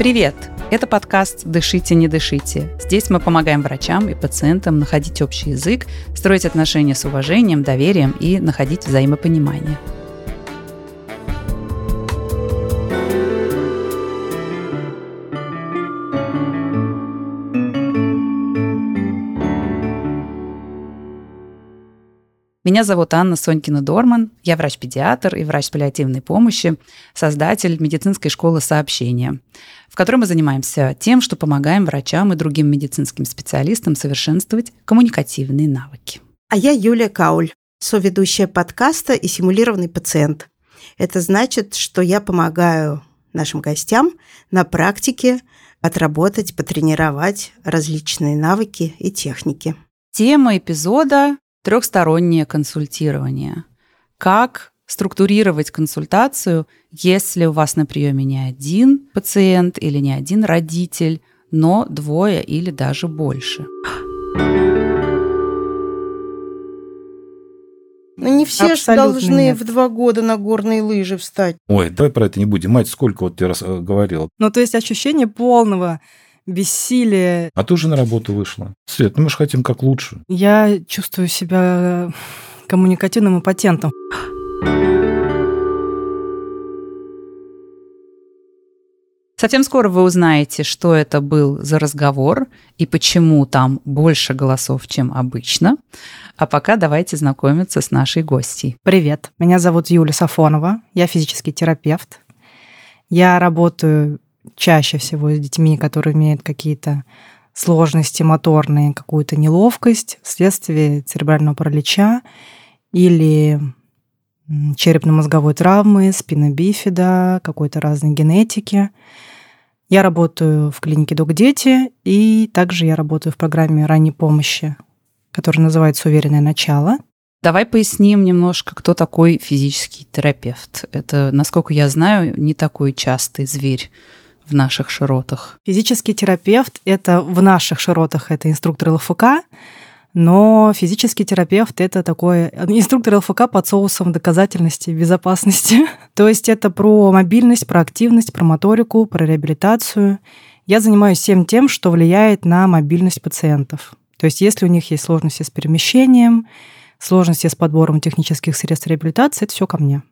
Привет! Это подкаст «Дышите, не дышите». Здесь мы помогаем врачам и пациентам находить общий язык, строить отношения с уважением, доверием и находить взаимопонимание. Меня зовут Анна Сонькина-Дорман. Я врач-педиатр и врач паллиативной помощи, создатель медицинской школы сообщения, в которой мы занимаемся тем, что помогаем врачам и другим медицинским специалистам совершенствовать коммуникативные навыки. А я Юлия Кауль, соведущая подкаста и симулированный пациент. Это значит, что я помогаю нашим гостям на практике отработать, потренировать различные навыки и техники. Тема эпизода Трехстороннее консультирование. Как структурировать консультацию, если у вас на приеме не один пациент или не один родитель, но двое или даже больше. Ну, не все же должны нет. в два года на горные лыжи встать. Ой, давай про это не будем. Мать сколько вот ты раз э, говорила. Ну, то есть ощущение полного бессилие. А ты уже на работу вышла. Свет, ну мы же хотим как лучше. Я чувствую себя коммуникативным импотентом. Совсем скоро вы узнаете, что это был за разговор и почему там больше голосов, чем обычно. А пока давайте знакомиться с нашей гостьей. Привет, меня зовут Юлия Сафонова, я физический терапевт. Я работаю чаще всего с детьми, которые имеют какие-то сложности моторные, какую-то неловкость вследствие церебрального паралича или черепно-мозговой травмы, спина бифида, какой-то разной генетики. Я работаю в клинике «Док Дети», и также я работаю в программе ранней помощи, которая называется «Уверенное начало». Давай поясним немножко, кто такой физический терапевт. Это, насколько я знаю, не такой частый зверь в наших широтах? Физический терапевт – это в наших широтах, это инструктор ЛФК, но физический терапевт – это такой инструктор ЛФК под соусом доказательности, безопасности. То есть это про мобильность, про активность, про моторику, про реабилитацию. Я занимаюсь всем тем, что влияет на мобильность пациентов. То есть если у них есть сложности с перемещением, сложности с подбором технических средств реабилитации, это все ко мне.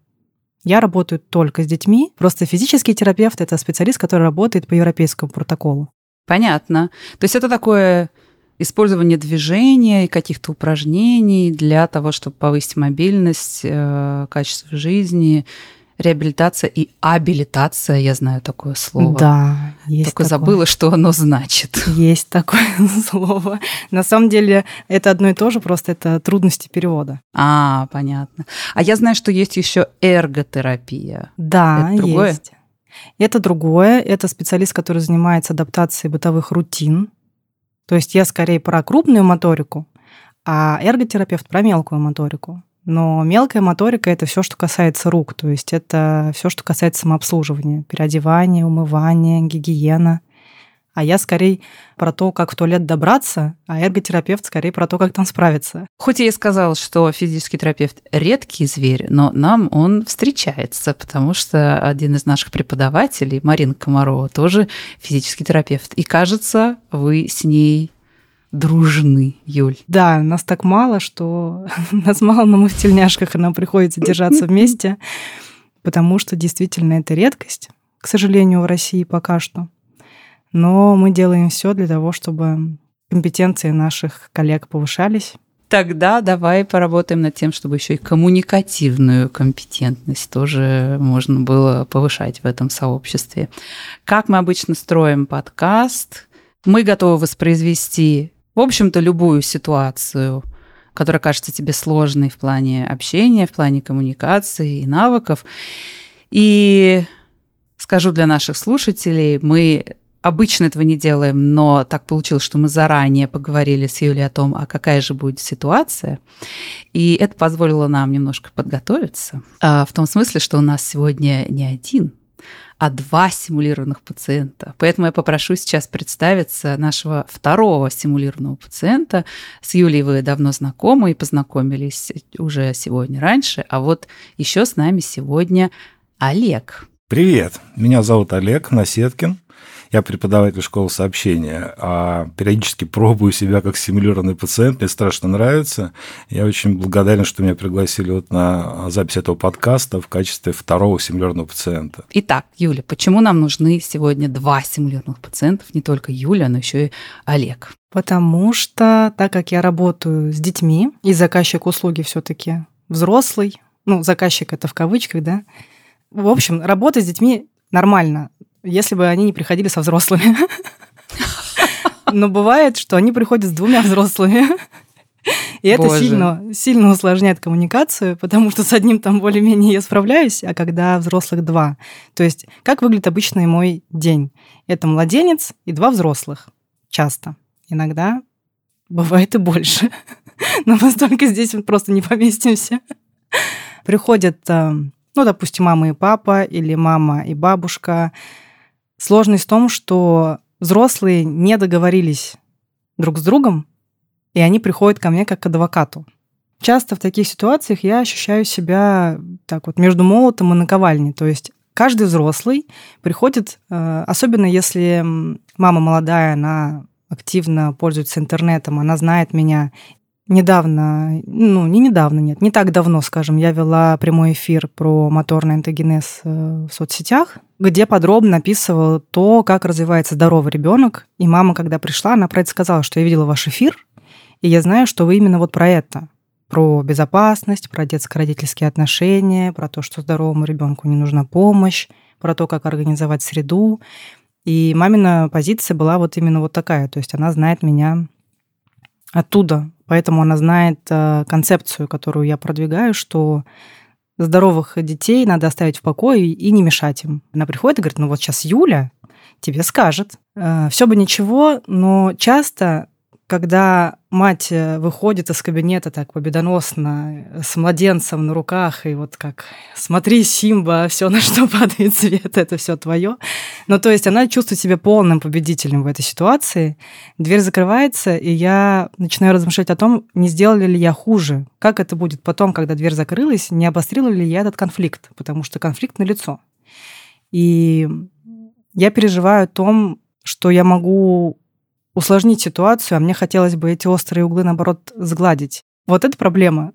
Я работаю только с детьми. Просто физический терапевт – это специалист, который работает по европейскому протоколу. Понятно. То есть это такое использование движения и каких-то упражнений для того, чтобы повысить мобильность, э, качество жизни реабилитация и абилитация, я знаю такое слово. Да, есть Только такое. забыла, что оно значит. Есть такое слово. На самом деле это одно и то же, просто это трудности перевода. А, понятно. А я знаю, что есть еще эрготерапия. Да, это другое? есть. Это другое. Это специалист, который занимается адаптацией бытовых рутин. То есть я скорее про крупную моторику, а эрготерапевт про мелкую моторику. Но мелкая моторика это все, что касается рук, то есть это все, что касается самообслуживания, переодевания, умывания, гигиена. А я скорее про то, как в туалет добраться, а эрготерапевт скорее про то, как там справиться. Хоть я и сказала, что физический терапевт редкий зверь, но нам он встречается, потому что один из наших преподавателей, Марина Комарова, тоже физический терапевт. И кажется, вы с ней дружны, Юль. Да, нас так мало, что нас мало, но мы в тельняшках, и нам приходится держаться вместе, потому что действительно это редкость, к сожалению, в России пока что. Но мы делаем все для того, чтобы компетенции наших коллег повышались. Тогда давай поработаем над тем, чтобы еще и коммуникативную компетентность тоже можно было повышать в этом сообществе. Как мы обычно строим подкаст, мы готовы воспроизвести в общем-то, любую ситуацию, которая кажется тебе сложной в плане общения, в плане коммуникации и навыков. И скажу для наших слушателей, мы обычно этого не делаем, но так получилось, что мы заранее поговорили с Юлей о том, а какая же будет ситуация. И это позволило нам немножко подготовиться. А в том смысле, что у нас сегодня не один а два симулированных пациента. Поэтому я попрошу сейчас представиться нашего второго симулированного пациента. С Юлей вы давно знакомы и познакомились уже сегодня раньше, а вот еще с нами сегодня Олег. Привет, меня зовут Олег Насеткин. Я преподаватель школы сообщения, а периодически пробую себя как симулированный пациент. Мне страшно нравится. Я очень благодарен, что меня пригласили вот на запись этого подкаста в качестве второго симулированного пациента. Итак, Юля, почему нам нужны сегодня два симулированных пациентов? Не только Юля, но еще и Олег. Потому что, так как я работаю с детьми, и заказчик услуги все-таки взрослый, ну, заказчик это в кавычках, да, в общем, работать с детьми нормально если бы они не приходили со взрослыми. Но бывает, что они приходят с двумя взрослыми. И это сильно, сильно усложняет коммуникацию, потому что с одним там более-менее я справляюсь, а когда взрослых два. То есть как выглядит обычный мой день? Это младенец и два взрослых. Часто. Иногда бывает и больше. Но мы столько здесь просто не поместимся. Приходят, э, ну, допустим, мама и папа или мама и бабушка, Сложность в том, что взрослые не договорились друг с другом, и они приходят ко мне как к адвокату. Часто в таких ситуациях я ощущаю себя так вот между молотом и наковальней. То есть каждый взрослый приходит, э, особенно если мама молодая, она активно пользуется интернетом, она знает меня, недавно, ну, не недавно, нет, не так давно, скажем, я вела прямой эфир про моторный антогенез э, в соцсетях, где подробно описывала то, как развивается здоровый ребенок. И мама, когда пришла, она про это сказала, что я видела ваш эфир, и я знаю, что вы именно вот про это про безопасность, про детско-родительские отношения, про то, что здоровому ребенку не нужна помощь, про то, как организовать среду. И мамина позиция была вот именно вот такая, то есть она знает меня оттуда, Поэтому она знает э, концепцию, которую я продвигаю, что здоровых детей надо оставить в покое и не мешать им. Она приходит и говорит, ну вот сейчас Юля тебе скажет. Э, Все бы ничего, но часто когда мать э, выходит из кабинета так победоносно, э, с младенцем на руках, и вот как «смотри, Симба, все, на что падает свет, это все твое». Ну, то есть она чувствует себя полным победителем в этой ситуации. Дверь закрывается, и я начинаю размышлять о том, не сделали ли я хуже, как это будет потом, когда дверь закрылась, не обострила ли я этот конфликт, потому что конфликт налицо. И я переживаю о том, что я могу усложнить ситуацию, а мне хотелось бы эти острые углы, наоборот, сгладить. Вот это проблема.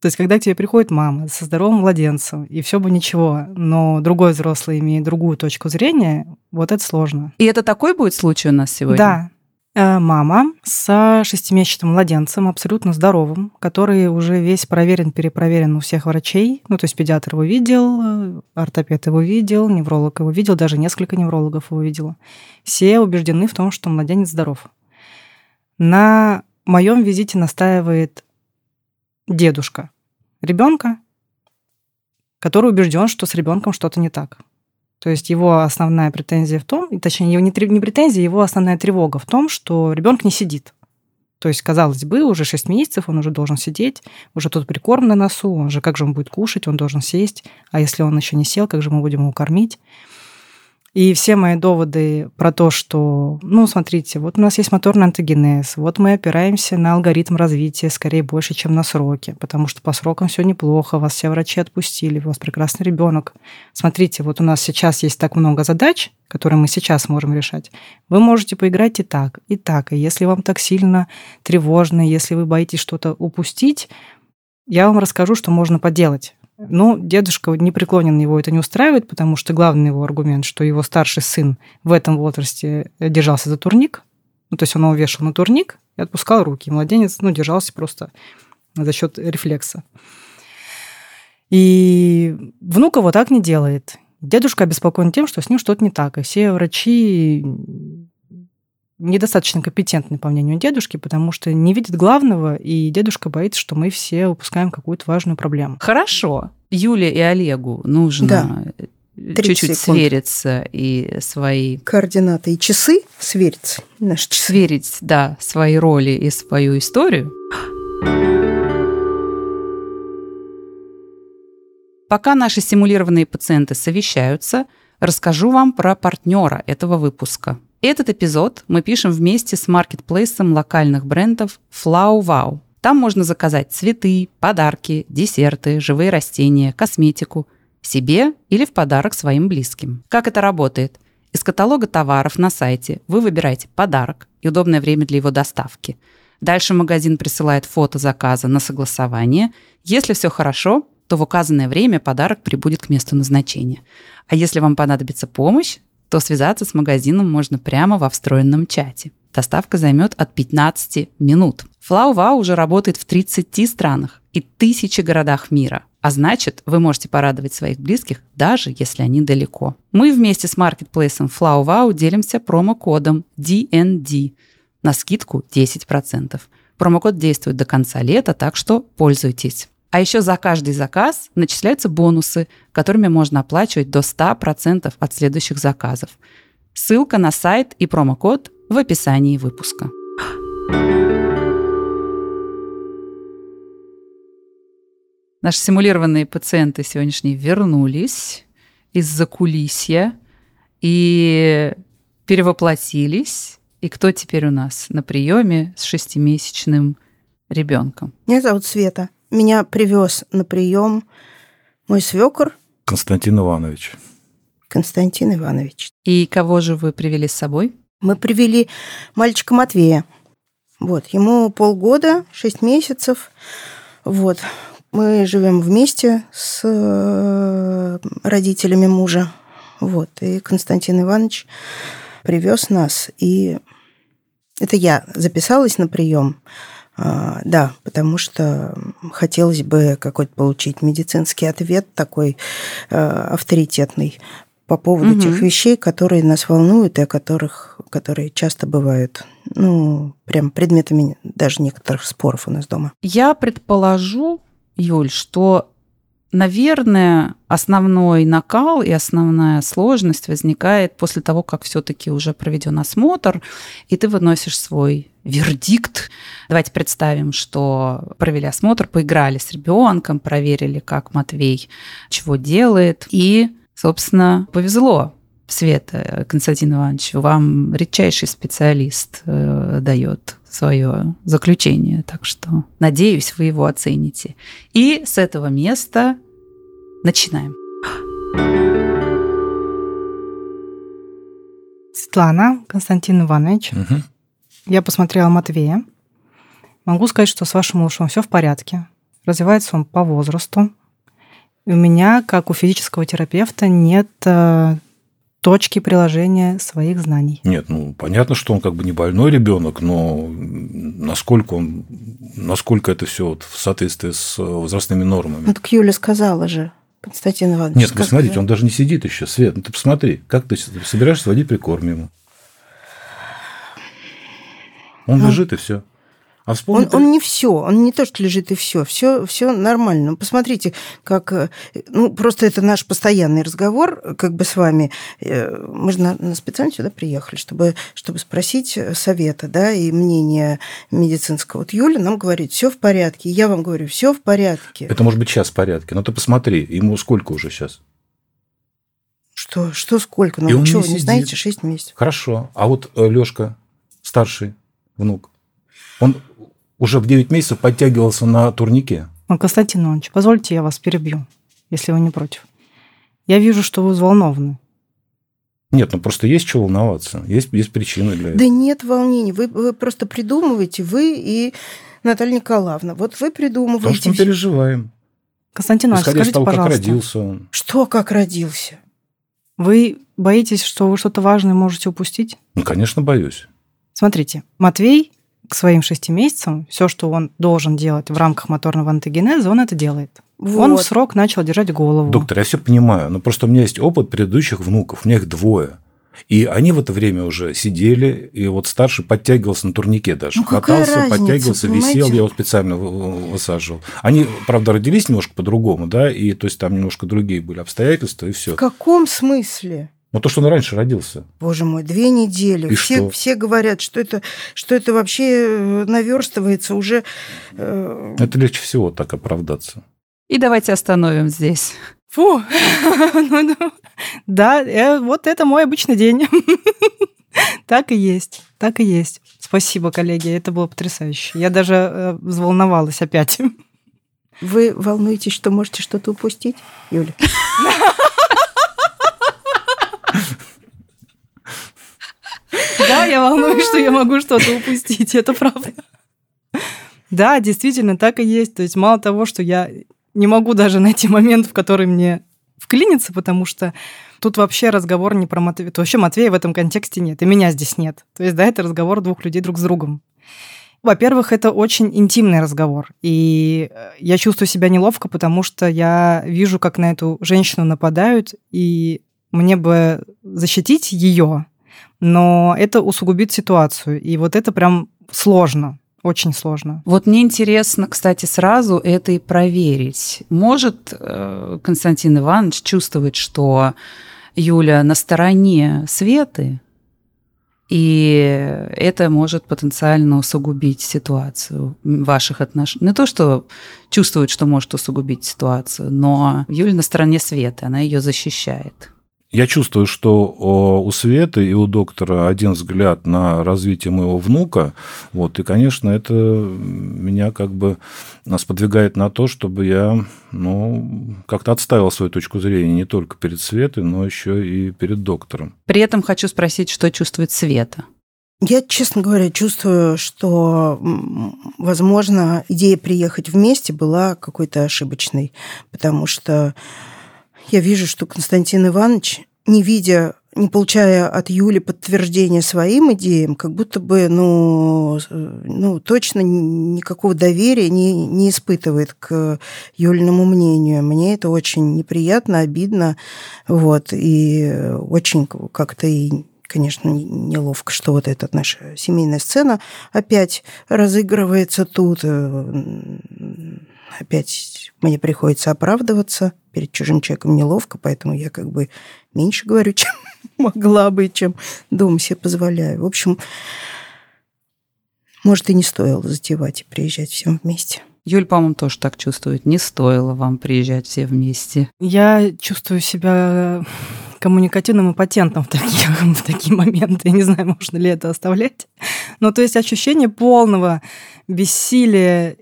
То есть, когда к тебе приходит мама со здоровым младенцем, и все бы ничего, но другой взрослый имеет другую точку зрения, вот это сложно. И это такой будет случай у нас сегодня? Да, мама с шестимесячным младенцем, абсолютно здоровым, который уже весь проверен, перепроверен у всех врачей. Ну, то есть педиатр его видел, э, ортопед его видел, невролог его видел, даже несколько неврологов его видела. Все убеждены в том, что младенец здоров. На моем визите настаивает дедушка ребенка, который убежден, что с ребенком что-то не так. То есть его основная претензия в том, точнее, его не претензия, его основная тревога в том, что ребенок не сидит. То есть, казалось бы, уже 6 месяцев он уже должен сидеть, уже тут прикорм на носу, он же как же он будет кушать, он должен сесть, а если он еще не сел, как же мы будем его кормить? И все мои доводы про то, что, ну, смотрите, вот у нас есть моторный антогенез, вот мы опираемся на алгоритм развития скорее больше, чем на сроки, потому что по срокам все неплохо, вас все врачи отпустили, у вас прекрасный ребенок. Смотрите, вот у нас сейчас есть так много задач, которые мы сейчас можем решать. Вы можете поиграть и так, и так. И если вам так сильно тревожно, если вы боитесь что-то упустить, я вам расскажу, что можно поделать. Но дедушка не преклонен, его это не устраивает, потому что главный его аргумент, что его старший сын в этом возрасте держался за турник, ну, то есть он его вешал на турник и отпускал руки. Младенец, ну, держался просто за счет рефлекса. И внука вот так не делает. Дедушка обеспокоен тем, что с ним что-то не так. И все врачи недостаточно компетентны, по мнению дедушки, потому что не видит главного, и дедушка боится, что мы все упускаем какую-то важную проблему. Хорошо. Юле и Олегу нужно да. чуть-чуть секунд. свериться и свои... Координаты и часы свериться. Наши часы. Сверить, да, свои роли и свою историю. Пока наши симулированные пациенты совещаются, расскажу вам про партнера этого выпуска. Этот эпизод мы пишем вместе с маркетплейсом локальных брендов Flow Wow. Там можно заказать цветы, подарки, десерты, живые растения, косметику себе или в подарок своим близким. Как это работает? Из каталога товаров на сайте вы выбираете подарок и удобное время для его доставки. Дальше магазин присылает фото заказа на согласование. Если все хорошо, то в указанное время подарок прибудет к месту назначения. А если вам понадобится помощь, то связаться с магазином можно прямо во встроенном чате. Доставка займет от 15 минут. FlowWow уже работает в 30 странах и тысячи городах мира. А значит, вы можете порадовать своих близких, даже если они далеко. Мы вместе с маркетплейсом FlowWow делимся промокодом DND на скидку 10%. Промокод действует до конца лета, так что пользуйтесь. А еще за каждый заказ начисляются бонусы, которыми можно оплачивать до 100% от следующих заказов. Ссылка на сайт и промокод в описании выпуска. Наши симулированные пациенты сегодняшние вернулись из-за кулисья и перевоплотились. И кто теперь у нас на приеме с шестимесячным ребенком? Меня зовут Света. Меня привез на прием мой свекор Константин Иванович. Константин Иванович. И кого же вы привели с собой? Мы привели мальчика Матвея. Вот, ему полгода, шесть месяцев. Вот, мы живем вместе с э, родителями мужа. Вот, и Константин Иванович привез нас, и это я записалась на прием. А, да, потому что хотелось бы какой-то получить медицинский ответ такой э, авторитетный по поводу угу. тех вещей, которые нас волнуют и о которых, которые часто бывают, ну, прям предметами даже некоторых споров у нас дома. Я предположу, Юль, что Наверное, основной накал и основная сложность возникает после того, как все-таки уже проведен осмотр, и ты выносишь свой вердикт. Давайте представим, что провели осмотр, поиграли с ребенком, проверили, как Матвей чего делает, и, собственно, повезло. Света, Константин Иванович, вам редчайший специалист э, дает свое заключение, так что надеюсь, вы его оцените. И с этого места начинаем. Светлана, Константин Иванович, Угу. я посмотрела Матвея. Могу сказать, что с вашим малышом все в порядке. Развивается он по возрасту. И у меня, как у физического терапевта, нет э, точки приложения своих знаний. Нет, ну понятно, что он как бы не больной ребенок, но насколько он, насколько это все вот в соответствии с возрастными нормами. Так Юля сказала же, Константин Иванович. Нет, вы сказала. смотрите, он даже не сидит еще, Свет. Ну ты посмотри, как ты собираешься водить прикорм ему. Он Ну. лежит и все. А вспомни, Он, он не все, он не то, что лежит и все, все, все нормально. Ну, посмотрите, как, э, ну, просто это наш постоянный разговор, э, как бы с вами. Э, Мы же на, на специально сюда приехали, чтобы, чтобы спросить совета, да, и мнение медицинского. Вот Юля нам говорит, все в порядке, и я вам говорю, все в порядке. это может быть сейчас в порядке. Но ты посмотри, ему сколько уже сейчас? Что, что сколько? Ну, И вы что, не не знаете, 6 месяцев. Хорошо. А вот Лешка, старший внук, он уже в 9 месяцев подтягивался на турнике. Ну, Константин Иванович, позвольте я вас перебью, если вы не против. Я вижу, что вы взволнованы. Нет, ну просто есть чего волноваться. Есть, есть причины для этого. Да нет волнений, вы, вы просто придумываете, вы и Наталья Николаевна. Вот вы Потому придумываете. что мы переживаем. Константин Иванович, скажите, того, как пожалуйста, родился он. Что, как родился? вы боитесь, что вы что-то важное можете упустить? Ну, конечно, боюсь. Смотрите, Матвей к своим шести месяцам все, что он должен делать в рамках моторного антогенеза, он это делает. Он в Вот. срок начал держать голову. Доктор, я все понимаю, но просто у меня есть опыт предыдущих внуков, у меня их двое. И они в это время уже сидели, и вот старший подтягивался на турнике даже. Ну, какая Катался, разница, подтягивался, висел, понимаете? я его специально вы- высаживал. Они, правда, родились немножко по-другому, да, и то есть там немножко другие были обстоятельства, и все. В каком смысле? Но то, что он раньше родился. Боже мой, две недели. И все, что? все говорят, что это, что это вообще э, наверстывается уже. э, Это легче всего так оправдаться. И давайте остановим здесь. Фу, ну, да, э, вот это мой обычный день. Так и есть, так и есть. Спасибо, коллеги, это было потрясающе. Я даже взволновалась опять. Вы волнуетесь, что можете что-то упустить, Юля? Да, я волнуюсь, что я могу что-то упустить, это правда. Да, действительно, так и есть. То есть мало того, что я не могу даже найти момент, в который мне вклиниться, потому что тут вообще разговор не про Матвея. Вообще Матвея в этом контексте нет, и меня здесь нет. То есть, да, это разговор двух людей друг с другом. Во-первых, это очень интимный разговор, и э, я чувствую себя неловко, потому что я вижу, как на эту женщину нападают, и мне бы защитить ее, но это усугубит ситуацию, и вот это прям сложно. Очень сложно. Вот мне интересно, кстати, сразу это и проверить. Может э, Константин Иванович чувствовать, что Юля на стороне Светы, и это может потенциально усугубить ситуацию ваших отношений. Не то, что чувствует, что может усугубить ситуацию, но Юля на стороне Светы, она ее защищает. Я чувствую, что у Светы и у доктора один взгляд на развитие моего внука. Вот, и, конечно, это меня как бы сподвигает на то, чтобы я ну, как-то отставил свою точку зрения не только перед Светой, но еще и перед доктором. При этом хочу спросить, что чувствует Света? Я, честно говоря, чувствую, что, возможно, идея приехать вместе была какой-то ошибочной, потому что я вижу, что Константин Иванович, не видя не получая от Юли подтверждения своим идеям, как будто бы, ну, ну точно никакого доверия не, не испытывает к Юлиному мнению. Мне это очень неприятно, обидно, вот, и очень как-то и конечно, неловко, что вот эта наша семейная сцена опять разыгрывается тут. Опять мне приходится оправдываться перед чужим человеком неловко, поэтому я как бы меньше говорю, чем могла бы, чем дома себе позволяю. В общем, может, и не стоило затевать и приезжать всем вместе. Юль, по-моему, тоже так чувствует. Не стоило вам приезжать все вместе. Я чувствую себя коммуникативным импотентом в такие, в такие моменты. Я не знаю, можно ли это оставлять. Но то есть ощущение полного бессилия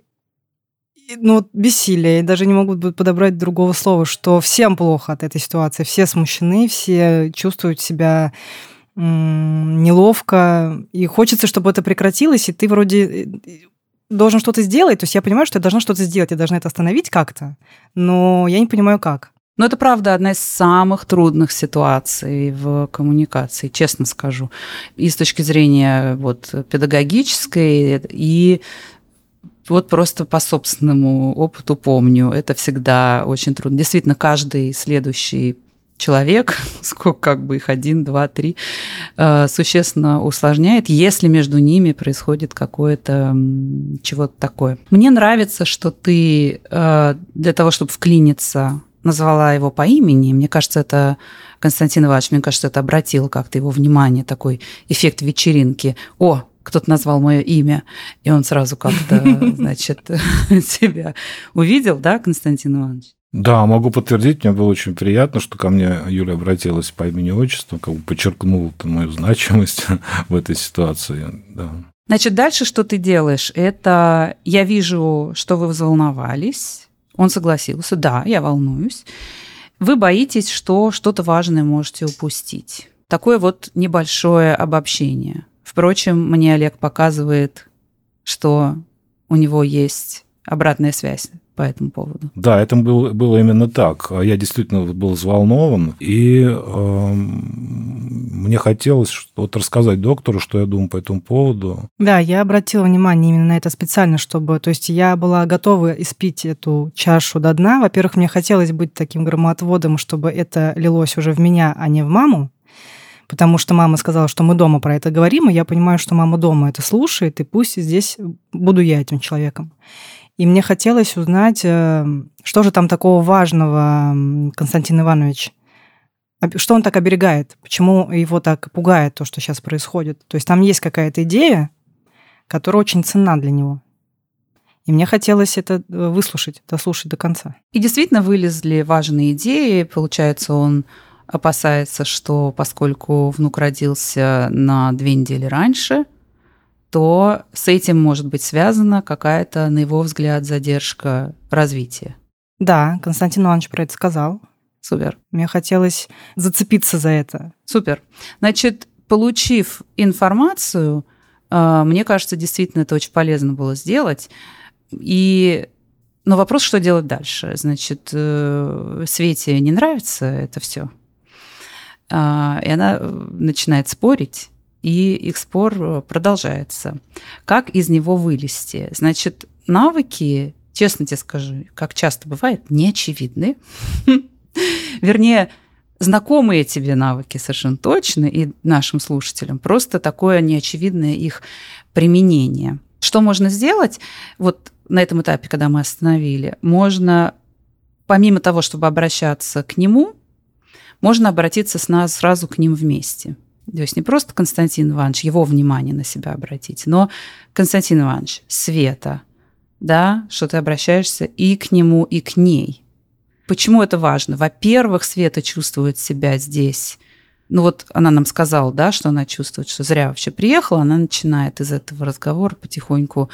ну, бессилие, я даже не могу подобрать другого слова, что всем плохо от этой ситуации, все смущены, все чувствуют себя неловко, и хочется, чтобы это прекратилось, и ты вроде э, должен что-то сделать, то есть я понимаю, что я должна что-то сделать, я должна это остановить как-то, но я не понимаю, как. Но это правда одна из самых трудных ситуаций в коммуникации, честно скажу. И с точки зрения вот, педагогической, и вот просто по собственному опыту помню, это всегда очень трудно. Действительно, каждый следующий человек, сколько как бы их один, два, три, э, существенно усложняет, если между ними происходит какое-то чего-то такое. Мне нравится, что ты э, для того, чтобы вклиниться, назвала его по имени. Мне кажется, это Константин Иванович, мне кажется, это обратил как-то его внимание, такой эффект вечеринки. О, кто-то назвал мое имя, и он сразу как-то, значит, себя увидел, да, Константин Иванович? Да, могу подтвердить, мне было очень приятно, что ко мне Юля обратилась по имени отчеству, как бы подчеркнула мою значимость в этой ситуации. Да. Значит, дальше что ты делаешь? Это я вижу, что вы взволновались. Он согласился. Да, я волнуюсь. Вы боитесь, что что-то важное можете упустить. Такое вот небольшое обобщение. Впрочем, мне Олег показывает, что у него есть обратная связь по этому поводу. Да, это было, было именно так. Я действительно был взволнован, и э, мне хотелось вот рассказать доктору, что я думаю по этому поводу. Да, я обратила внимание именно на это специально, чтобы... То есть я была готова испить эту чашу до дна. Во-первых, мне хотелось быть таким громоотводом, чтобы это лилось уже в меня, а не в маму потому что мама сказала, что мы дома про это говорим, и я понимаю, что мама дома это слушает, и пусть здесь буду я этим человеком. И мне хотелось узнать, э, что же там такого важного, Константин Иванович, что он так оберегает, почему его так пугает то, что сейчас происходит. То есть там есть какая-то идея, которая очень ценна для него. И мне хотелось это э, выслушать, дослушать до конца. И действительно вылезли важные идеи. Получается, он опасается, что поскольку внук родился на две недели раньше, то с этим может быть связана какая-то, на его взгляд, задержка развития. Да, Константин Иванович про это сказал. Супер. Мне хотелось зацепиться за это. Супер. Значит, получив информацию, э, мне кажется, действительно это очень полезно было сделать. И но вопрос, что делать дальше? Значит, э, Свете не нравится это все. А, и она э, начинает спорить и их спор э, продолжается. Как из него вылезти? Значит, навыки, честно тебе скажу, как часто бывает, не очевидны. Вернее, знакомые тебе навыки совершенно точно и нашим слушателям, просто такое неочевидное их применение. Что можно сделать? Вот на этом этапе, когда мы остановили, можно, помимо того, чтобы обращаться к нему, можно обратиться с нас сразу к ним вместе. То есть не просто Константин Иванович, его внимание на себя обратить, но Константин Иванович, Света, да, что ты обращаешься и к нему, и к ней. Почему это важно? Во-первых, Света чувствует себя здесь. Ну вот она нам сказала, да, что она чувствует, что зря вообще приехала, она начинает из этого разговора потихоньку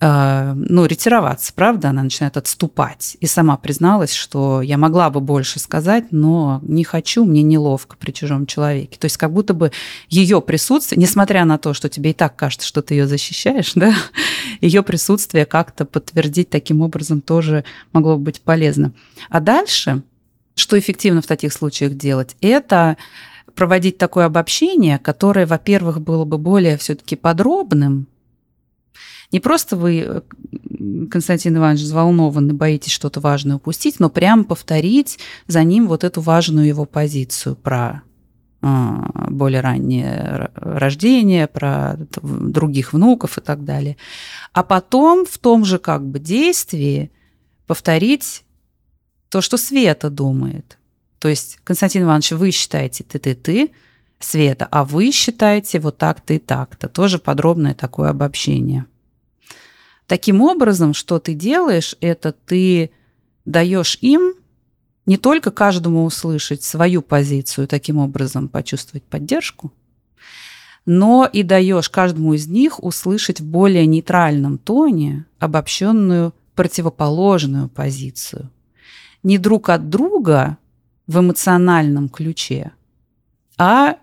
ну, ретироваться, правда, она начинает отступать. И сама призналась, что я могла бы больше сказать, но не хочу, мне неловко при чужом человеке. То есть как будто бы ее присутствие, несмотря на то, что тебе и так кажется, что ты ее защищаешь, да, ее присутствие как-то подтвердить таким образом тоже могло бы быть полезно. А дальше, что эффективно в таких случаях делать, это проводить такое обобщение, которое, во-первых, было бы более все-таки подробным, не просто вы, э, Константин Иванович, взволнованы, боитесь что-то важное упустить, но прям повторить за ним вот эту важную его позицию про а, более раннее рождение, про других внуков и так далее. А потом в том же как бы действии повторить то, что Света думает. То есть, Константин Иванович, вы считаете ты-ты-ты, Света, а вы считаете вот так-то и так-то. Тоже подробное такое обобщение. Таким образом, что ты делаешь, это ты даешь им не только каждому услышать свою позицию, таким образом почувствовать поддержку, но и даешь каждому из них услышать в более нейтральном тоне обобщенную противоположную позицию. Не друг от друга в эмоциональном ключе, а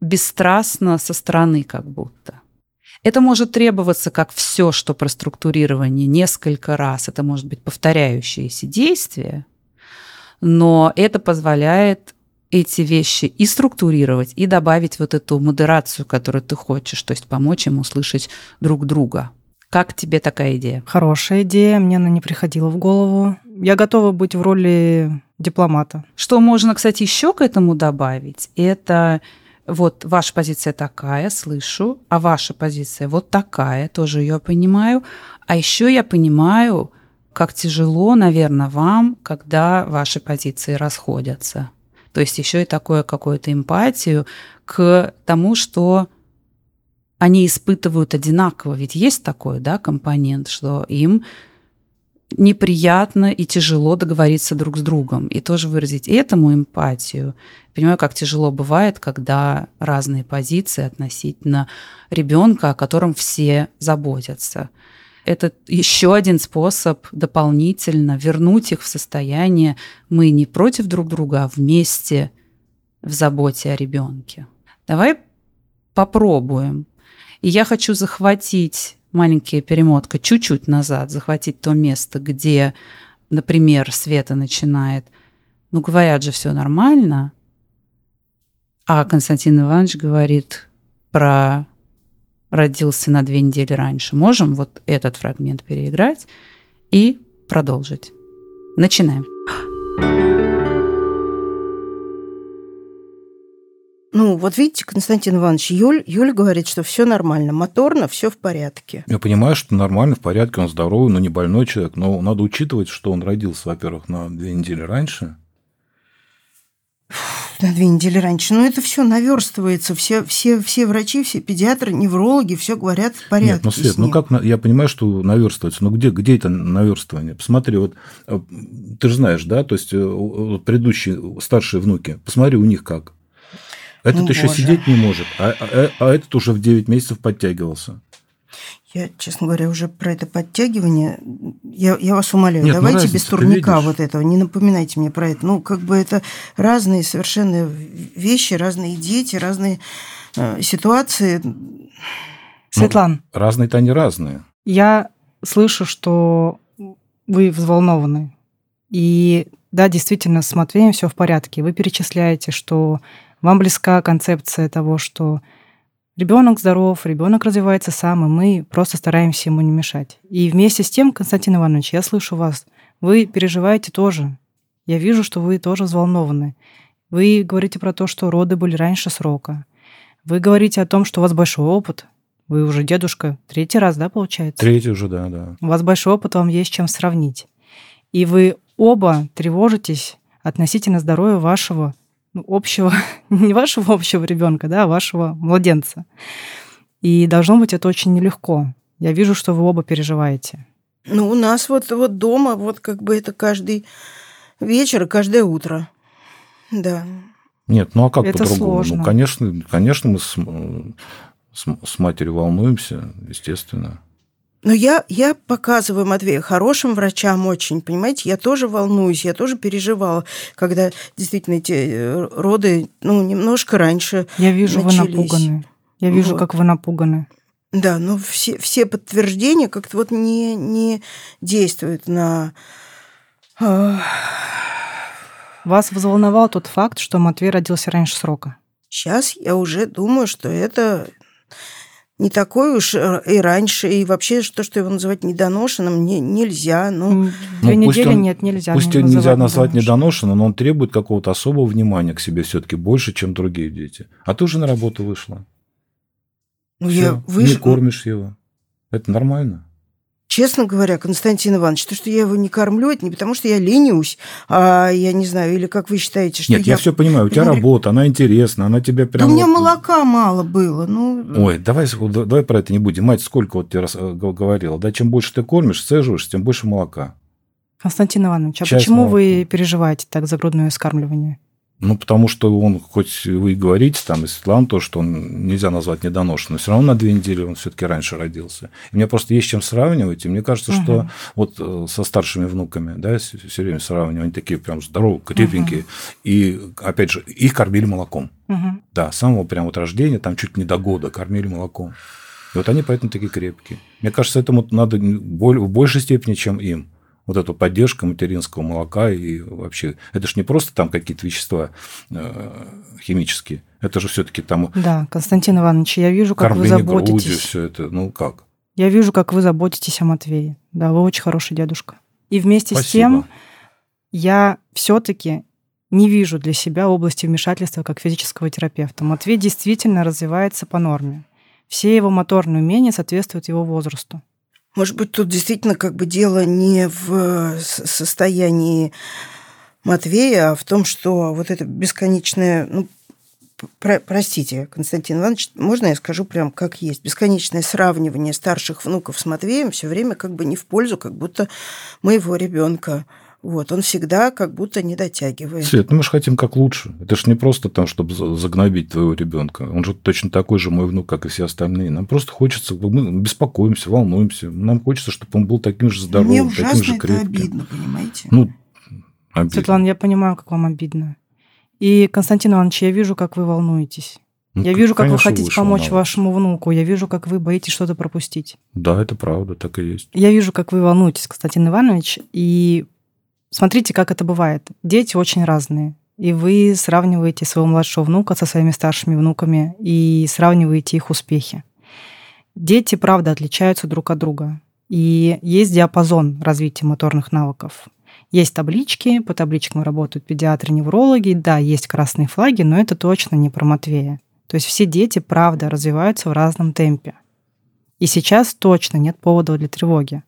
бесстрастно со стороны как будто. Это может требоваться, как все, что про структурирование, несколько раз. Это может быть повторяющиеся действия, но это позволяет эти вещи и структурировать, и добавить вот эту модерацию, которую ты хочешь, то есть помочь им услышать друг друга. Как тебе такая идея? Хорошая идея, мне она не приходила в голову. Я готова быть в роли дипломата. Что можно, кстати, еще к этому добавить, это вот ваша позиция такая, слышу, а ваша позиция вот такая, тоже ее понимаю. А еще я понимаю, как тяжело, наверное, вам, когда ваши позиции расходятся. То есть еще и такое какую-то эмпатию к тому, что они испытывают одинаково. Ведь есть такой да, компонент, что им неприятно и тяжело договориться друг с другом и тоже выразить этому эмпатию. Понимаю, как тяжело бывает, когда разные позиции относительно ребенка, о котором все заботятся. Это еще один способ дополнительно вернуть их в состояние мы не против друг друга, а вместе в заботе о ребенке. Давай попробуем. И я хочу захватить маленькая перемотка чуть-чуть назад, захватить то место, где, например, Света начинает, ну, говорят же, все нормально, а Константин Иванович говорит про родился на две недели раньше. Можем вот этот фрагмент переиграть и продолжить. Начинаем. Ну, вот видите, Константин Иванович, Юль, Юль говорит, что все нормально, моторно все в порядке. Я понимаю, что нормально, в порядке, он здоровый, но не больной человек. Но надо учитывать, что он родился, во-первых, на две недели раньше. На две недели раньше. Но это все наверстывается. Все, все, все врачи, все педиатры, неврологи, все говорят в порядке. Нет, ну, Свет, ну как, я понимаю, что наверстывается. Но где, где это наверстывание? Посмотри, вот э, ты же знаешь, да, то есть э, предыдущие старшие внуки, посмотри, у них как. Этот ну, еще боже. сидеть не может, а, а, а этот уже в 9 месяцев подтягивался. Я, честно говоря, уже про это подтягивание, я, я вас умоляю, Нет, ну давайте без турника вот этого, не напоминайте мне про это. Ну, как бы это разные совершенно вещи, разные дети, разные э, ситуации. Светлана. Ну, разные-то они разные. Я слышу, что вы взволнованы. И да, действительно, с Матвеем все в порядке. Вы перечисляете, что вам близка концепция того, что Ребенок здоров, ребенок развивается сам, и мы просто стараемся ему не мешать. И вместе с тем, Константин Иванович, я слышу вас, вы переживаете тоже. Я вижу, что вы тоже взволнованы. Вы говорите про то, что роды были раньше срока. Вы говорите о том, что у вас большой опыт. Вы уже дедушка. Третий раз, да, получается? Третий уже, да, да. У вас большой опыт, вам есть чем сравнить. И вы оба тревожитесь относительно здоровья вашего общего, не вашего общего ребенка, да, а вашего младенца. И должно быть это очень нелегко. Я вижу, что вы оба переживаете. Ну, у нас вот, вот дома, вот как бы это каждый вечер, каждое утро. Да. Нет, ну а как по-другому? Ну, конечно, конечно, мы с, с, с матерью волнуемся, естественно. Но я, я показываю Матвея хорошим врачам очень, понимаете, я тоже волнуюсь, я тоже переживала, когда действительно эти э, роды, ну, немножко раньше Я вижу, начались. вы напуганы. Я вижу, вот. как вы напуганы. Да, но все, все подтверждения как-то вот не, не действуют на... А, Вас взволновал тот факт, что Матвей родился раньше срока? Сейчас я уже думаю, что это не такой уж э, и раньше, и вообще то, что его называть недоношенным, не, нельзя. Ну, Две ну, недели он, нет, нельзя. Пусть его нельзя назвать недоношенным, но он требует какого-то особого внимания к себе все-таки больше, чем другие дети. А ты уже на работу вышла. Ну, Всё, я вышла. Не кормишь его. Это нормально. Честно говоря, Константин Иванович, то, что я его не кормлю, это не потому, что я ленюсь, а я не знаю, или как вы считаете, что Нет, я, я все понимаю, у тебя работа, она интересна, она тебе прям... Да у меня молока мало было, ну... Ой, давай, давай про это не будем. Мать сколько вот тебе раз, э, говорила, да, чем больше ты кормишь, цеживаешь, тем больше молока. Константин Иванович, а Часть почему молока. вы переживаете так за грудное скармливание? Ну, потому что он, хоть вы и говорите, там, и Светлана, то, что он нельзя назвать недоношенным, но все равно на две недели он все-таки раньше родился. И мне просто есть чем сравнивать, и мне кажется, угу. что вот э, со старшими внуками, да, все время сравниваю, они такие прям здоровые, крепенькие, угу. и, опять же, их кормили молоком. Угу. Да, с самого прям вот рождения, там чуть не до года кормили молоком. И вот они поэтому такие крепкие. Мне кажется, этому надо в большей степени, чем им вот эту поддержку материнского молока и вообще это же не просто там какие-то вещества э, химические, это же все-таки там. Да, Константин Иванович, я вижу, как вы заботитесь. Грудью, все это, ну как? Я вижу, как вы заботитесь о Матвее. Да, вы очень хороший дедушка. И вместе Спасибо. с тем я все-таки не вижу для себя области вмешательства как физического терапевта. Матвей действительно развивается по норме. Все его моторные умения соответствуют его возрасту. Может быть, тут действительно как бы дело не в э, состоянии Матвея, а в том, что вот это бесконечное, ну, про, простите, Константин Иванович, можно я скажу прям как есть? Бесконечное сравнивание старших внуков с Матвеем все время как бы не в пользу, как будто моего ребенка. Вот, он всегда как будто не дотягивает. Свет, ну мы же хотим как лучше. Это же не просто там, чтобы загнобить твоего ребенка. Он же точно такой же мой внук, как и все остальные. Нам просто хочется, мы беспокоимся, волнуемся. Нам хочется, чтобы он был таким же здоровым, Мне таким же крепким. это обидно, понимаете? Ну, обидно. Светлана, я понимаю, как вам обидно. И, Константин Иванович, я вижу, как вы волнуетесь. Ну, я вижу, как вы хотите помочь волноваться. вашему внуку. Я вижу, как вы боитесь что-то пропустить. Да, это правда, так и есть. Я вижу, как вы волнуетесь, Константин Иванович, и Смотрите, как это бывает. Дети очень разные. И вы сравниваете своего младшего внука со своими старшими внуками и сравниваете их успехи. Дети, правда, отличаются друг от друга. И есть диапазон развития моторных навыков. Есть таблички, по табличкам работают педиатры, неврологи. Да, есть красные флаги, но это точно не про Матвея. То есть все дети, правда, развиваются в разном темпе. И сейчас точно нет повода для тревоги.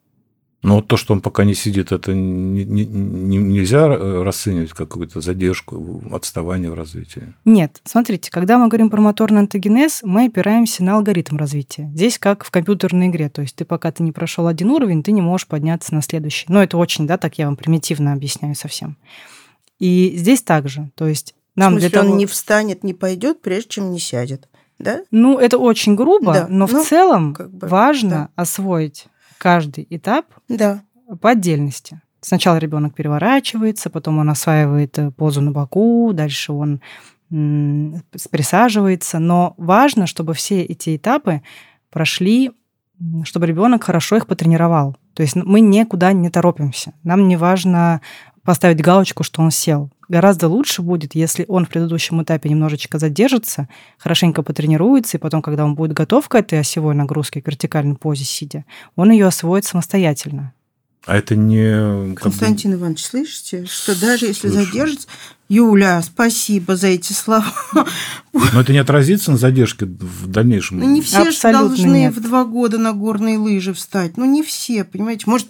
Но вот то, что он пока не сидит, это не, не, не, нельзя расценивать как какую-то задержку, отставание в развитии? Нет. Смотрите, когда мы говорим про моторный антогенез, мы опираемся на алгоритм развития. Здесь как в компьютерной игре. То есть ты пока ты не прошел один уровень, ты не можешь подняться на следующий. Но это очень, да, так я вам примитивно объясняю совсем. И здесь также. То есть нам в смысле, для того... он не встанет, не пойдет, прежде чем не сядет. Да? Ну, это очень грубо, Да. но в Ну, целом как бы, важно освоить каждый этап Да. по отдельности. Сначала ребенок переворачивается, потом он осваивает э, позу на боку, дальше он присаживается. Но важно, чтобы все эти этапы прошли, чтобы ребенок хорошо их потренировал. То есть мы никуда не торопимся. Нам не важно поставить галочку, что он сел. Гораздо лучше будет, если он в предыдущем этапе немножечко задержится, хорошенько потренируется, и потом, когда он будет готов к этой осевой нагрузке, к вертикальной позе сидя, он ее освоит самостоятельно. А это не... как бы- Константин Иванович, слышите, что даже если Слышу. задержится... Юля, спасибо за эти слова. Но это не отразится на задержке в дальнейшем? Ну, не все же Абсолютно должны нет. в два года на горные лыжи встать. Ну, не все, понимаете. Может,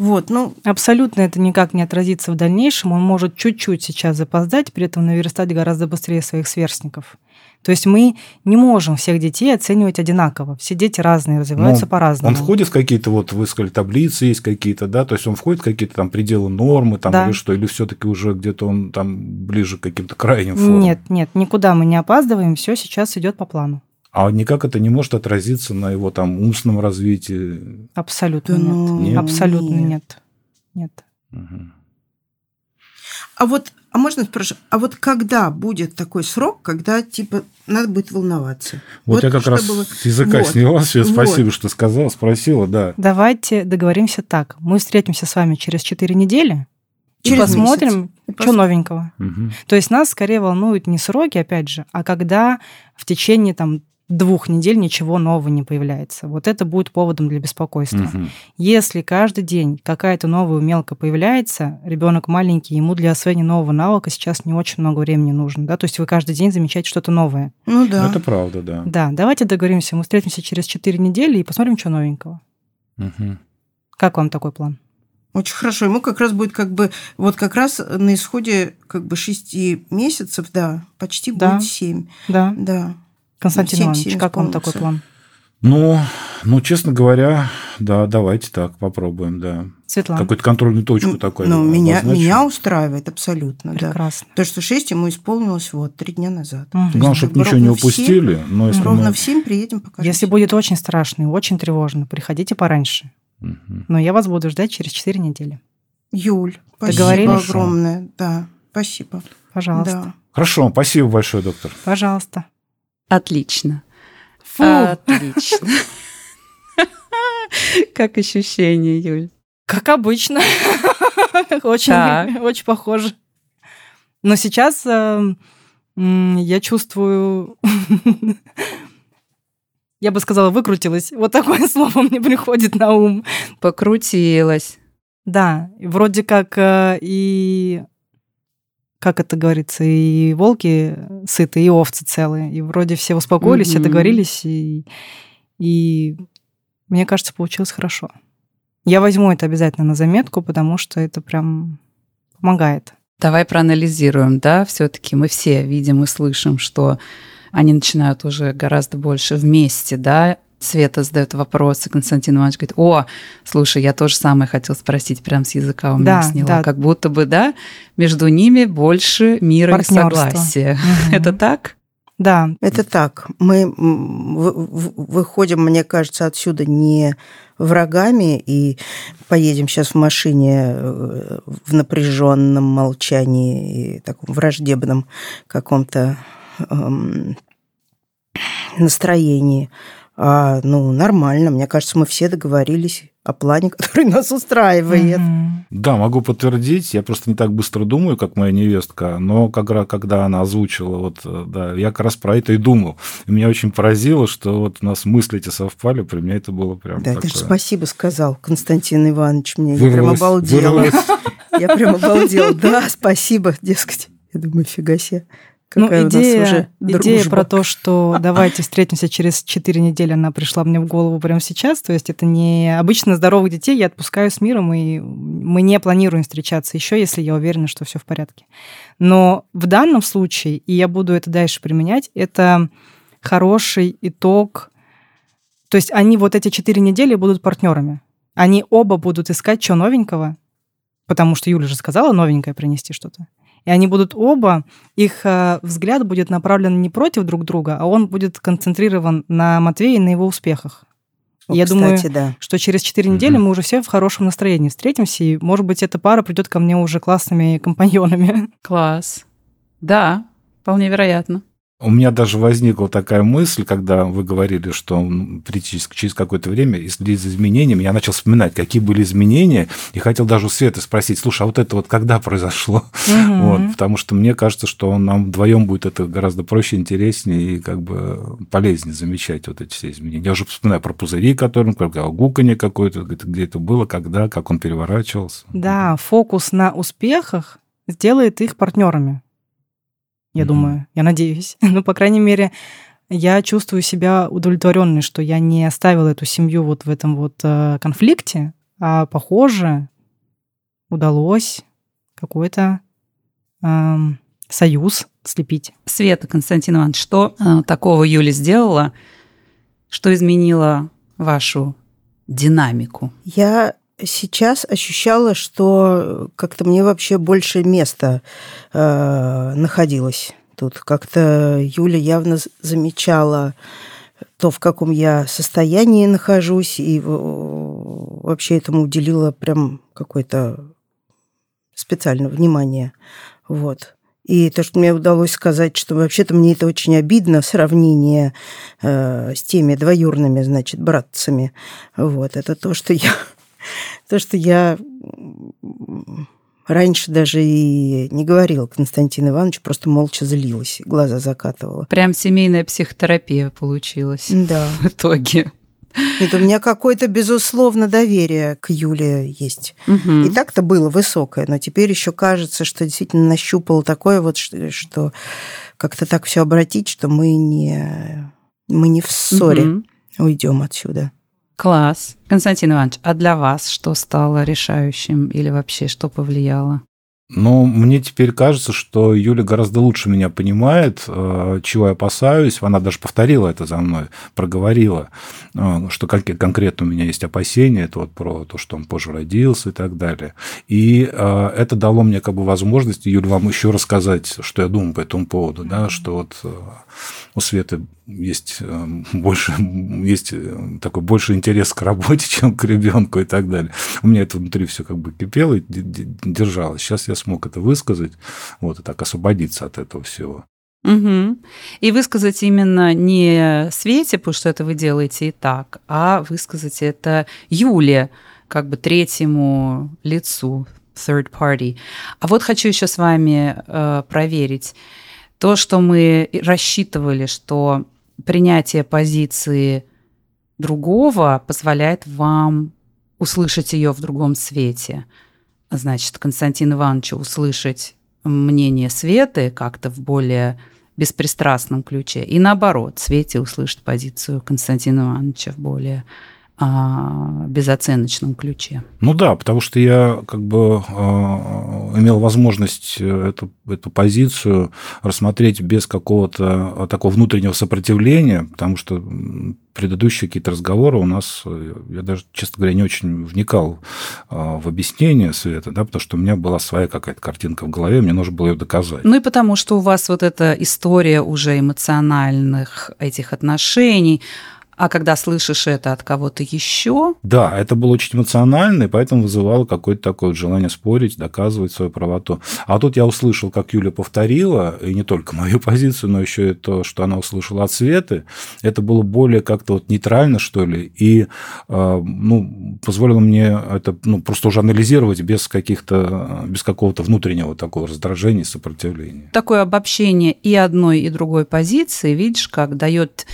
вот, ну, Абсолютно это никак не отразится в дальнейшем. Он может чуть-чуть сейчас запоздать, при этом наверстать гораздо быстрее своих сверстников. То есть мы не можем всех детей оценивать одинаково. Все дети разные, развиваются Ну, по-разному. Он входит в какие-то, вот вы сказали, таблицы есть какие-то, да, то есть он входит в какие-то там пределы нормы, там, Да. или что, или все-таки уже где-то он там ближе к каким-то крайним формам? Нет, нет, никуда мы не опаздываем, все сейчас идет по плану. А никак это не может отразиться на его там умственном развитии? Абсолютно да нет. ну, Нет? Абсолютно нет. Нет. Мгм. А вот, а можно спросить, а вот когда будет такой срок, когда, типа, надо будет волноваться? Вот, я как раз чтобы- с языка вот, сняла, все, вот. спасибо, что сказала, спросила, да. Давайте договоримся так. Мы встретимся с вами через 4 недели и Через посмотрим, месяц. И что пос- новенького. Мгм. То есть нас скорее волнуют не сроки, опять же, а когда в течение там двух недель ничего нового не появляется. Вот это будет поводом для беспокойства. Мгм. Если каждый день какая-то новая умелка появляется, ребенок маленький, ему для освоения нового навыка сейчас не очень много времени нужно, да, то есть вы каждый день замечаете что-то новое. Ну да. Это правда, да. Да, давайте договоримся, мы встретимся через 4 недели и посмотрим, что новенького. Мгм. Как вам такой план? Очень хорошо. Ему как раз будет как бы, вот как раз на исходе как бы шести месяцев, да, почти Да. будет семь. Да, Да. Константин Иванович, как вам такой план? Ну, ну, честно говоря, да, давайте так попробуем, да. Светлана, Какую-то контрольную точку Ну, такой. ну, меня, меня устраивает абсолютно, да. прекрасно. То, что 6 ему исполнилось вот три дня назад. Есть Главное, чтобы бы ничего не ровно в семь- упустили. Но если ровно мы- в 7 приедем, покажем. Если будет очень страшно и очень тревожно, приходите пораньше. Мгм. Но я вас буду ждать через 4 недели. Юль, спасибо Договорились? огромное. Да, спасибо. Пожалуйста. Да. Хорошо, спасибо большое, доктор. Пожалуйста. Отлично. Фу. Отлично. Как ощущение, Юль? Как обычно. Очень, Так. очень похоже. Но сейчас э, м, я чувствую... Я бы сказала, выкрутилась. Вот такое слово мне приходит на ум. Покрутилась. Да, вроде как э, и... Как это говорится, и волки сыты, и овцы целые. И вроде все успокоились, все Мгм. договорились, и, и мне кажется, получилось хорошо. Я возьму это обязательно на заметку, потому что это прям помогает. Давай проанализируем, да, все-таки мы все видим и слышим, что они начинают уже гораздо больше вместе, да. Света задает вопросы, Константин Иванович говорит, о, слушай, я тоже самое хотел спросить, прям с языка у меня Да, сняла. да. Как будто бы, да, между ними больше мира и согласия. Мгм. Это так? Да, Это так. Мы выходим, мне кажется, отсюда не врагами и поедем сейчас в машине э, в напряженном молчании и таком враждебном каком-то эм, настроении. А, ну, нормально. Мне кажется, мы все договорились о плане, который нас устраивает. Мгм. Да, могу подтвердить. Я просто не так быстро думаю, как моя невестка, но как раз, когда она озвучила, вот, э, да, я как раз про это и думал. И меня очень поразило, что вот у нас мысли эти совпали, при мне это было прям Да, такое... ты же спасибо сказал, Константин Иванович, мне. Я прям Вырвалось- обалдела. вырвалось. Я прям обалдела. Да, спасибо, дескать. Я думаю, фига себе. Какая ну, идея, уже идея дружба. про то, что давайте встретимся через 4 недели, она пришла мне в голову прямо сейчас. То есть это не обычно здоровых детей я отпускаю с миром, и мы не планируем встречаться еще, если я уверена, что все в порядке. Но в данном случае, и я буду это дальше применять, это хороший итог. То есть они вот эти 4 недели будут партнерами. Они оба будут искать что новенького, потому что Юля же сказала новенькое принести что-то. И они будут оба, их э, взгляд будет направлен не против друг друга, а он будет концентрирован на Матвее и на его успехах. О, Я думаю, кстати, да. что через 4 недели Мгм. мы уже все в хорошем настроении встретимся, и, может быть, эта пара придет ко мне уже классными компаньонами. Класс. Да, вполне вероятно. У меня даже возникла такая мысль, когда вы говорили, что прийти через- какое-то время следить за изменениями. Я начал вспоминать, какие были изменения, и хотел даже у Светы спросить, слушай, а вот это вот когда произошло? Мгм. Вот, потому что мне кажется, что нам вдвоем будет это гораздо проще, интереснее и как бы полезнее замечать вот эти все изменения. Я уже вспоминаю про пузыри, которые, как гуканье какое-то, где это было, когда, как он переворачивался. Да, фокус на успехах сделает их партнерами. Я Мгм. думаю, я надеюсь. Ну, по крайней мере, я чувствую себя удовлетворенной, что я не оставила эту семью вот в этом вот э, конфликте, а похоже удалось какой-то эм, союз слепить. Света, Константин Иванович, что э, такого Юля сделала, что изменило вашу динамику? Я сейчас ощущала, что как-то мне вообще больше места э, находилось тут. Как-то Юля явно замечала то, в каком я состоянии нахожусь, и вообще этому уделила прям какое-то специальное внимание. Вот. И то, что мне удалось сказать, что вообще-то мне это очень обидно, сравнение э, с теми двоюрными, значит, братцами. Вот. Это то, что я то, что я раньше даже и не говорила Константину Ивановичу, просто молча злилась, глаза закатывала. Прям семейная психотерапия получилась Да. в итоге. Нет, у меня какое-то, безусловно, доверие к Юле есть. Мгм. И так-то было высокое, но теперь еще кажется, что действительно нащупал такое вот, что, как-то так все обратить, что мы не, мы не в ссоре Мгм. уйдем отсюда. Класс. Константин Иванович, а для вас что стало решающим или вообще что повлияло? Но мне теперь кажется, что Юля гораздо лучше меня понимает, э, чего я опасаюсь. Она даже повторила это за мной, проговорила, э, что кон- конкретно у меня есть опасения, это вот про то, что он позже родился и так далее. И э, это дало мне как бы возможность, Юля, вам еще рассказать, что я думаю по этому поводу, да, что вот у Светы есть больше, есть такой больше интерес к работе, чем к ребенку и так далее. У меня это внутри все как бы кипело и держалось. Сейчас я смог это высказать, вот, и так освободиться от этого всего. Мгм. И высказать именно не Свете, потому что это вы делаете и так, а высказать это Юле, как бы третьему лицу, third party. А вот хочу еще с вами э, проверить то, что мы рассчитывали, что принятие позиции другого позволяет вам услышать ее в другом свете. Значит, Константин Ивановичу услышать мнение Светы как-то в более беспристрастном ключе. И наоборот, Свете услышать позицию Константина Ивановича в более а, безоценочном ключе. Ну да, потому что я как бы э, имел возможность э, эту, эту позицию рассмотреть без какого-то э, такого внутреннего сопротивления, потому что предыдущие какие-то разговоры у нас, э, я даже, честно говоря, не очень вникал э, в объяснение Света, да, потому что у меня была своя какая-то картинка в голове, мне нужно было ее доказать. Ну и потому что у вас вот эта история уже эмоциональных этих отношений, а когда слышишь это от кого-то еще, Да, это было очень эмоционально, и поэтому вызывало какое-то такое желание спорить, доказывать свою правоту. А тут я услышал, как Юля повторила, и не только мою позицию, но еще и то, что она услышала от Светы. Это было более как-то вот нейтрально, что ли, и э, ну, позволило мне это ну, просто уже анализировать без каких-то, без какого-то внутреннего такого раздражения сопротивления. такое обобщение и одной, и другой позиции, видишь, как дает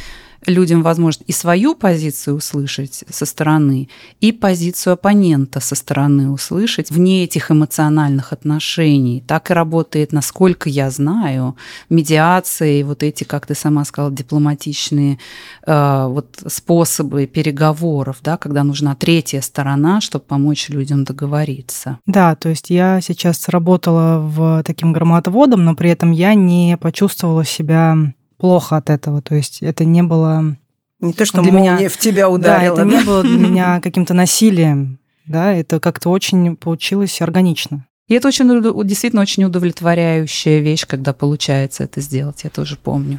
людям возможность и свою позицию услышать со стороны, и позицию оппонента со стороны услышать вне этих эмоциональных отношений. Так и работает, насколько я знаю, медиация и вот эти, как ты сама сказала, дипломатичные э, вот способы переговоров, да, когда нужна третья сторона, чтобы помочь людям договориться. Да, то есть я сейчас работала в таким громоотводом, но при этом я не почувствовала себя плохо от этого. То есть это не было... Не то, что для меня... в тебя ударила. Да, это да? не было для меня каким-то насилием. Да, это как-то очень получилось органично. И это очень, действительно очень удовлетворяющая вещь, когда получается это сделать. Я тоже помню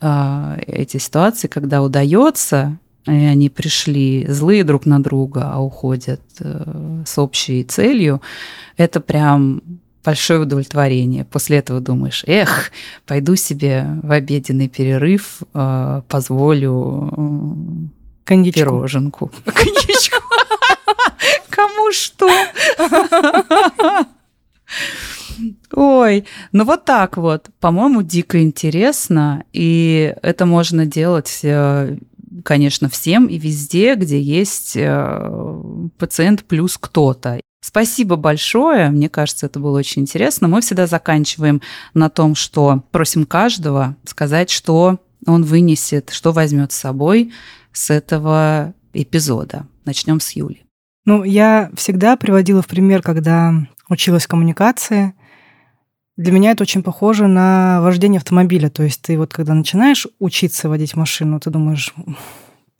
э, эти ситуации, когда удается, и они пришли злые друг на друга, а уходят э, с общей целью. Это прям большое удовлетворение. После этого думаешь, эх, пойду себе в обеденный перерыв, э, позволю Коньячку. пироженку. Коньячку. Кому что? Ой, ну вот так вот. По-моему, дико интересно, и это можно делать э, конечно, всем и везде, где есть э, пациент плюс кто-то. Спасибо большое. Мне кажется, это было очень интересно. Мы всегда заканчиваем на том, что просим каждого сказать, что он вынесет, что возьмет с собой с этого эпизода. Начнем с Юли. Ну, я всегда приводила в пример, когда училась коммуникации. Для меня это очень похоже на вождение автомобиля. То есть ты вот когда начинаешь учиться водить машину, ты думаешь,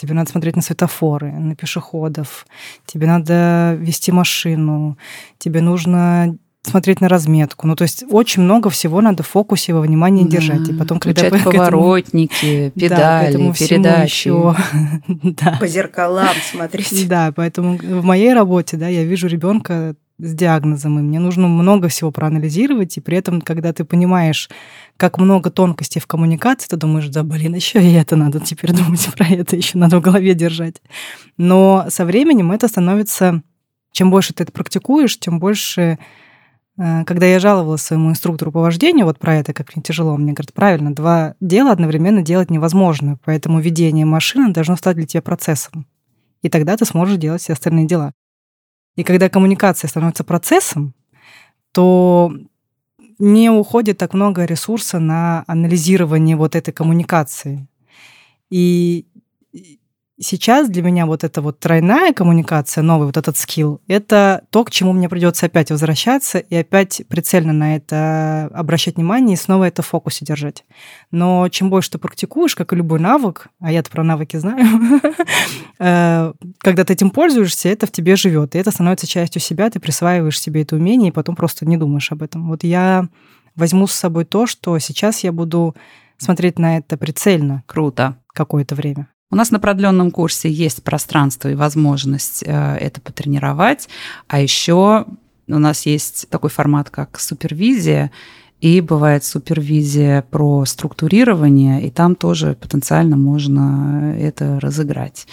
тебе надо смотреть на светофоры, на пешеходов, тебе надо вести машину, тебе нужно смотреть на разметку. Ну, то есть очень много всего надо в фокусе во внимании да. держать. И потом, когда Включать поворотники, педали, да, передачи. Еще, да. По зеркалам смотреть. Да, поэтому в моей работе, да, я вижу ребенка с диагнозом, и мне нужно много всего проанализировать, и при этом, когда ты понимаешь, как много тонкостей в коммуникации, ты думаешь, да, блин, еще и это надо теперь думать про это, еще надо в голове держать. Но со временем это становится, чем больше ты это практикуешь, тем больше э, когда я жаловалась своему инструктору по вождению вот про это, как мне тяжело, мне говорят, правильно, два дела одновременно делать невозможно, поэтому ведение машины должно стать для тебя процессом. И тогда ты сможешь делать все остальные дела. И когда коммуникация становится процессом, то не уходит так много ресурса на анализирование вот этой коммуникации. И сейчас для меня вот эта вот тройная коммуникация, новый вот этот скилл, это то, к чему мне придется опять возвращаться и опять прицельно на это обращать внимание и снова это в фокусе держать. Но чем больше ты практикуешь, как и любой навык, а я-то про навыки знаю, э, когда ты этим пользуешься, это в тебе живет, и это становится частью себя, ты присваиваешь себе это умение, и потом просто не думаешь об этом. Вот я возьму с собой то, что сейчас я буду смотреть на это прицельно. Круто. Какое-то время. У нас на продленном курсе есть пространство и возможность э, это потренировать, а еще у нас есть такой формат, как супервизия, и бывает супервизия про структурирование, и там тоже потенциально можно это разыграть.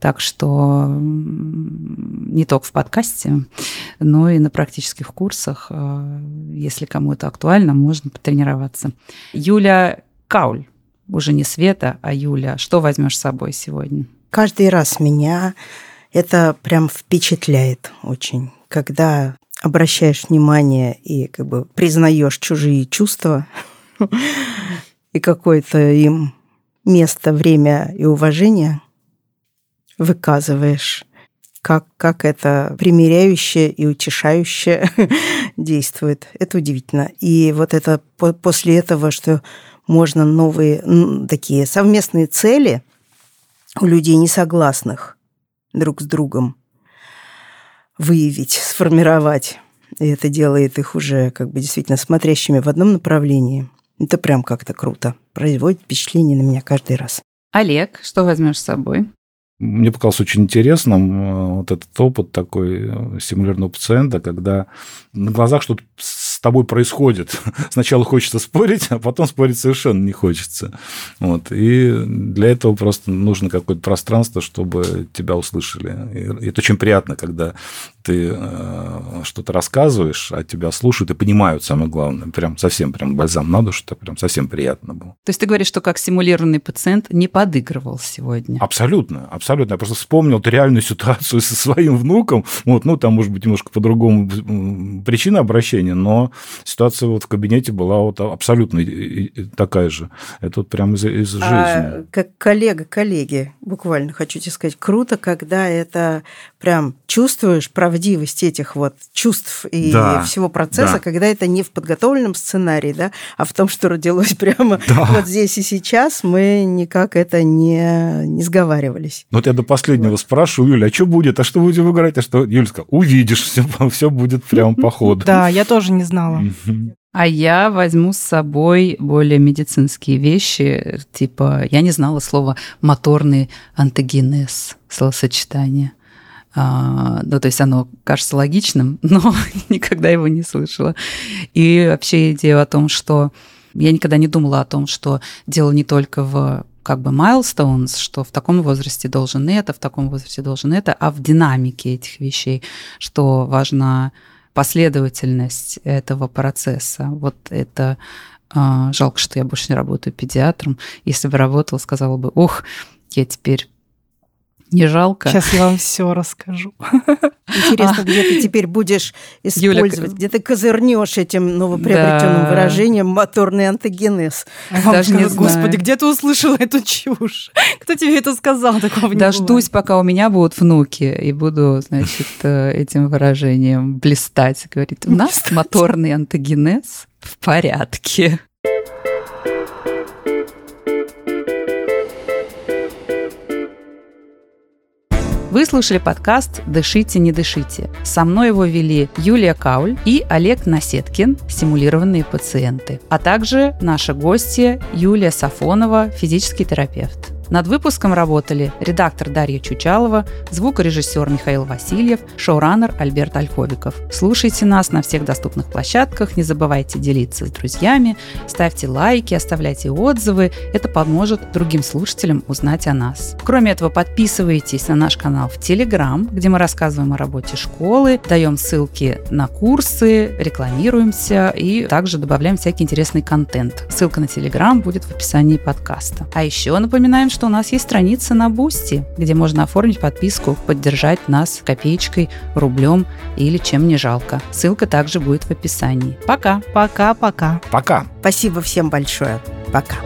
Так что не только в подкасте, но и на практических курсах, э, если кому это актуально, можно потренироваться. Юля Кауль уже не Света, а Юля. Что возьмешь с собой сегодня? Каждый раз меня это прям впечатляет очень, когда обращаешь внимание и как бы признаешь чужие чувства и какое-то им место, время и уважение выказываешь, как, как это примиряющее и утешающее действует. Это удивительно. И вот это после этого, что можно новые такие совместные цели у людей несогласных друг с другом выявить, сформировать. И это делает их уже как бы действительно смотрящими в одном направлении. Это прям как-то круто. Производит впечатление на меня каждый раз. Олег, что возьмешь с собой? Мне показалось очень интересным э, вот этот опыт такой э, симулярного пациента, когда на глазах что-то тобой происходит. Сначала хочется спорить, а потом спорить совершенно не хочется. Вот. И для этого просто нужно какое-то пространство, чтобы тебя услышали. И это очень приятно, когда ты э, что-то рассказываешь, а тебя слушают и понимают, самое главное. Прям совсем прям бальзам на душу, это прям совсем приятно было. То есть ты говоришь, что как симулированный пациент не подыгрывал сегодня? Абсолютно, абсолютно. Я просто вспомнил эту реальную ситуацию со своим внуком. Вот, ну, там, может быть, немножко по-другому причина обращения, но ситуация вот в кабинете была вот абсолютно такая же. Это вот прям из, из жизни. А, как коллега коллеги, буквально хочу тебе сказать, круто, когда это прям чувствуешь правдивость этих вот чувств и да, всего процесса, да. когда это не в подготовленном сценарии, да, а в том, что родилось прямо да. вот здесь и сейчас, мы никак это не, не сговаривались. Ну, вот я до последнего вот. спрашиваю, Юля, а что будет, а что будем играть, а что? Юля сказала, увидишь, все, все будет прямо по ходу. Да, я тоже не знала. А я возьму с собой более медицинские вещи, типа, я не знала слова моторный антогенез, словосочетание. А, ну, то есть оно кажется логичным, но никогда его не слышала. И вообще идея о том, что я никогда не думала о том, что дело не только в как бы milestones, что в таком возрасте должен это, в таком возрасте должен это, а в динамике этих вещей, что важна последовательность этого процесса. Вот это а, жалко, что я больше не работаю педиатром. Если бы работала, сказала бы, ох, я теперь не жалко. Сейчас я вам все расскажу. Интересно, а. где ты теперь будешь использовать, Юля... где ты козырнешь этим новоприобретенным да. выражением моторный антогенез. Даже не Господи, где ты услышала эту чушь? Кто тебе это сказал? Такого Дождусь, пока у меня будут внуки, и буду, значит, э, этим выражением блистать. Говорит, у нас моторный антогенез в порядке. Вы слушали подкаст «Дышите, не дышите». Со мной его вели Юлия Кауль и Олег Насеткин, симулированные пациенты, а также наша гостья Юлия Сафонова, физический терапевт. Над выпуском работали редактор Дарья Чучалова, звукорежиссер Михаил Васильев, шоураннер Альберт Ольховиков. Слушайте нас на всех доступных площадках, не забывайте делиться с друзьями, ставьте лайки, оставляйте отзывы. Это поможет другим слушателям узнать о нас. Кроме этого, подписывайтесь на наш канал в Телеграм, где мы рассказываем о работе школы, даем ссылки на курсы, рекламируемся и также добавляем всякий интересный контент. Ссылка на Телеграм будет в описании подкаста. А еще напоминаем, что что у нас есть страница на Бусти, где можно оформить подписку, поддержать нас копеечкой, рублем или чем не жалко. Ссылка также будет в описании. Пока. Пока-пока. Пока. Спасибо всем большое. Пока.